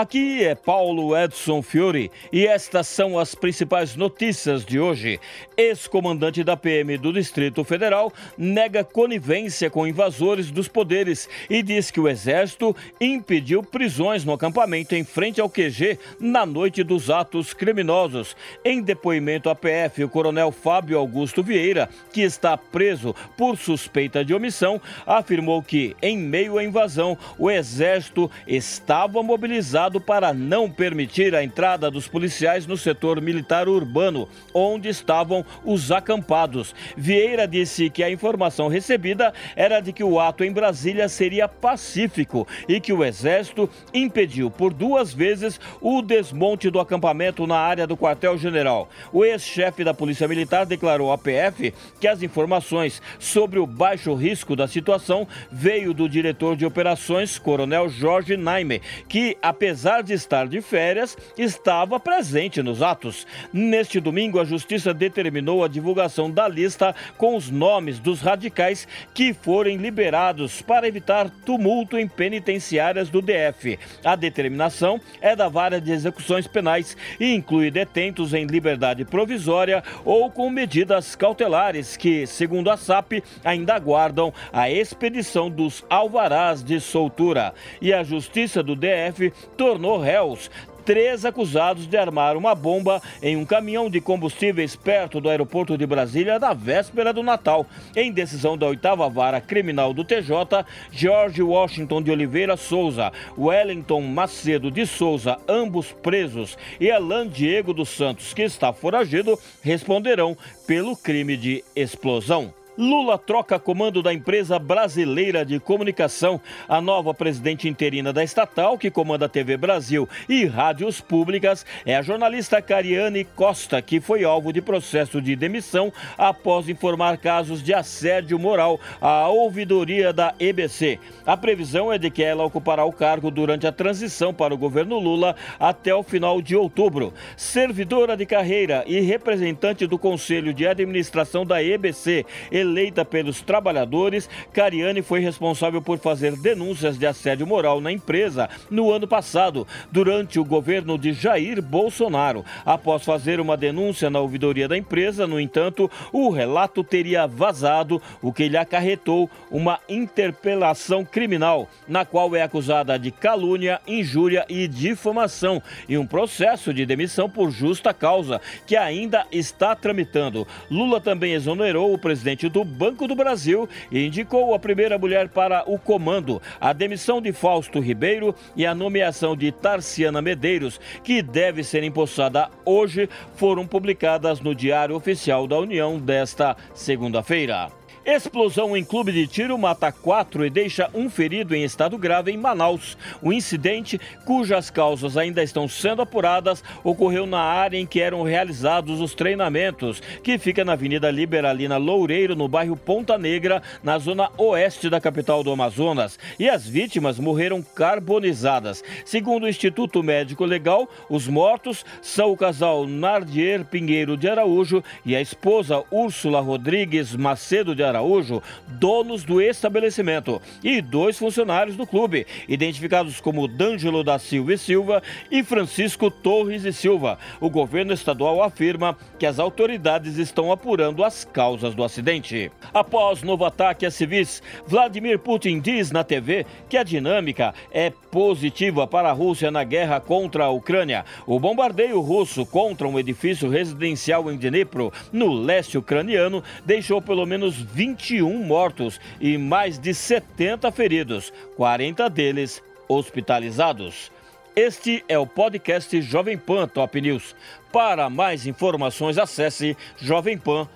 Aqui é Paulo Edson Fiore e estas são as principais notícias de hoje. Ex-comandante da PM do Distrito Federal nega conivência com invasores dos poderes e diz que o Exército impediu prisões no acampamento em frente ao QG na noite dos atos criminosos. Em depoimento à PF, o coronel Fábio Augusto Vieira, que está preso por suspeita de omissão, afirmou que, em meio à invasão, o Exército estava mobilizado para não permitir a entrada dos policiais no setor militar urbano, onde estavam os acampados. Vieira disse que a informação recebida era de que o ato em Brasília seria pacífico e que o Exército impediu por duas vezes o desmonte do acampamento na área do quartel-general. O ex-chefe da Polícia Militar declarou à PF que as informações sobre o baixo risco da situação veio do diretor de operações, Coronel Jorge Naime, que, apesar apesar de estar de férias, estava presente nos atos. Neste domingo, a Justiça determinou a divulgação da lista com os nomes dos radicais que forem liberados para evitar tumulto em penitenciárias do DF. A determinação é da Vara de Execuções Penais e inclui detentos em liberdade provisória ou com medidas cautelares que, segundo a SAP, ainda aguardam a expedição dos alvarás de soltura. E a Justiça do DF tornou réus três acusados de armar uma bomba em um caminhão de combustíveis perto do aeroporto de Brasília na véspera do Natal. Em decisão da oitava vara criminal do TJ, George Washington de Oliveira Souza, Wellington Macedo de Souza, ambos presos, e Alan Diego dos Santos, que está foragido, responderão pelo crime de explosão. Lula troca comando da empresa brasileira de comunicação. A nova presidente interina da estatal, que comanda a TV Brasil e rádios públicas, é a jornalista Cariane Costa, que foi alvo de processo de demissão após informar casos de assédio moral à ouvidoria da EBC. A previsão é de que ela ocupará o cargo durante a transição para o governo Lula até o final de outubro. Servidora de carreira e representante do Conselho de Administração da EBC, eleita pelos trabalhadores, Cariane foi responsável por fazer denúncias de assédio moral na empresa no ano passado, durante o governo de Jair Bolsonaro. Após fazer uma denúncia na ouvidoria da empresa, no entanto, o relato teria vazado, o que lhe acarretou uma interpelação criminal, na qual é acusada de calúnia, injúria e difamação, e um processo de demissão por justa causa, que ainda está tramitando. Lula também exonerou o presidente do Banco do Brasil e indicou a primeira mulher para o comando, a demissão de Fausto Ribeiro e a nomeação de Tarciana Medeiros, que deve ser empossada hoje, foram publicadas no Diário Oficial da União desta segunda-feira. Explosão em clube de tiro mata quatro e deixa um ferido em estado grave em Manaus. O incidente, cujas causas ainda estão sendo apuradas, ocorreu na área em que eram realizados os treinamentos, que fica na Avenida Liberalina Loureiro, no bairro Ponta Negra, na zona oeste da capital do Amazonas. E as vítimas morreram carbonizadas. Segundo o Instituto Médico Legal, os mortos são o casal Nardier Pinheiro de Araújo e a esposa Úrsula Rodrigues Macedo de Araújo Araújo, donos do estabelecimento, e dois funcionários do clube, identificados como D'Angelo da Silva e Silva e Francisco Torres e Silva. O governo estadual afirma que as autoridades estão apurando as causas do acidente. Após novo ataque a civis, Vladimir Putin diz na TV que a dinâmica é positiva para a Rússia na guerra contra a Ucrânia. O bombardeio russo contra um edifício residencial em Dnipro, no leste ucraniano, deixou pelo menos 20 21 mortos e mais de 70 feridos, 40 deles hospitalizados. Este é o podcast Jovem Pan Top News. Para mais informações, acesse jovempan.com.br.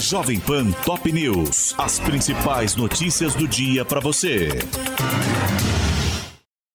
Jovem Pan Top News. As principais notícias do dia para você.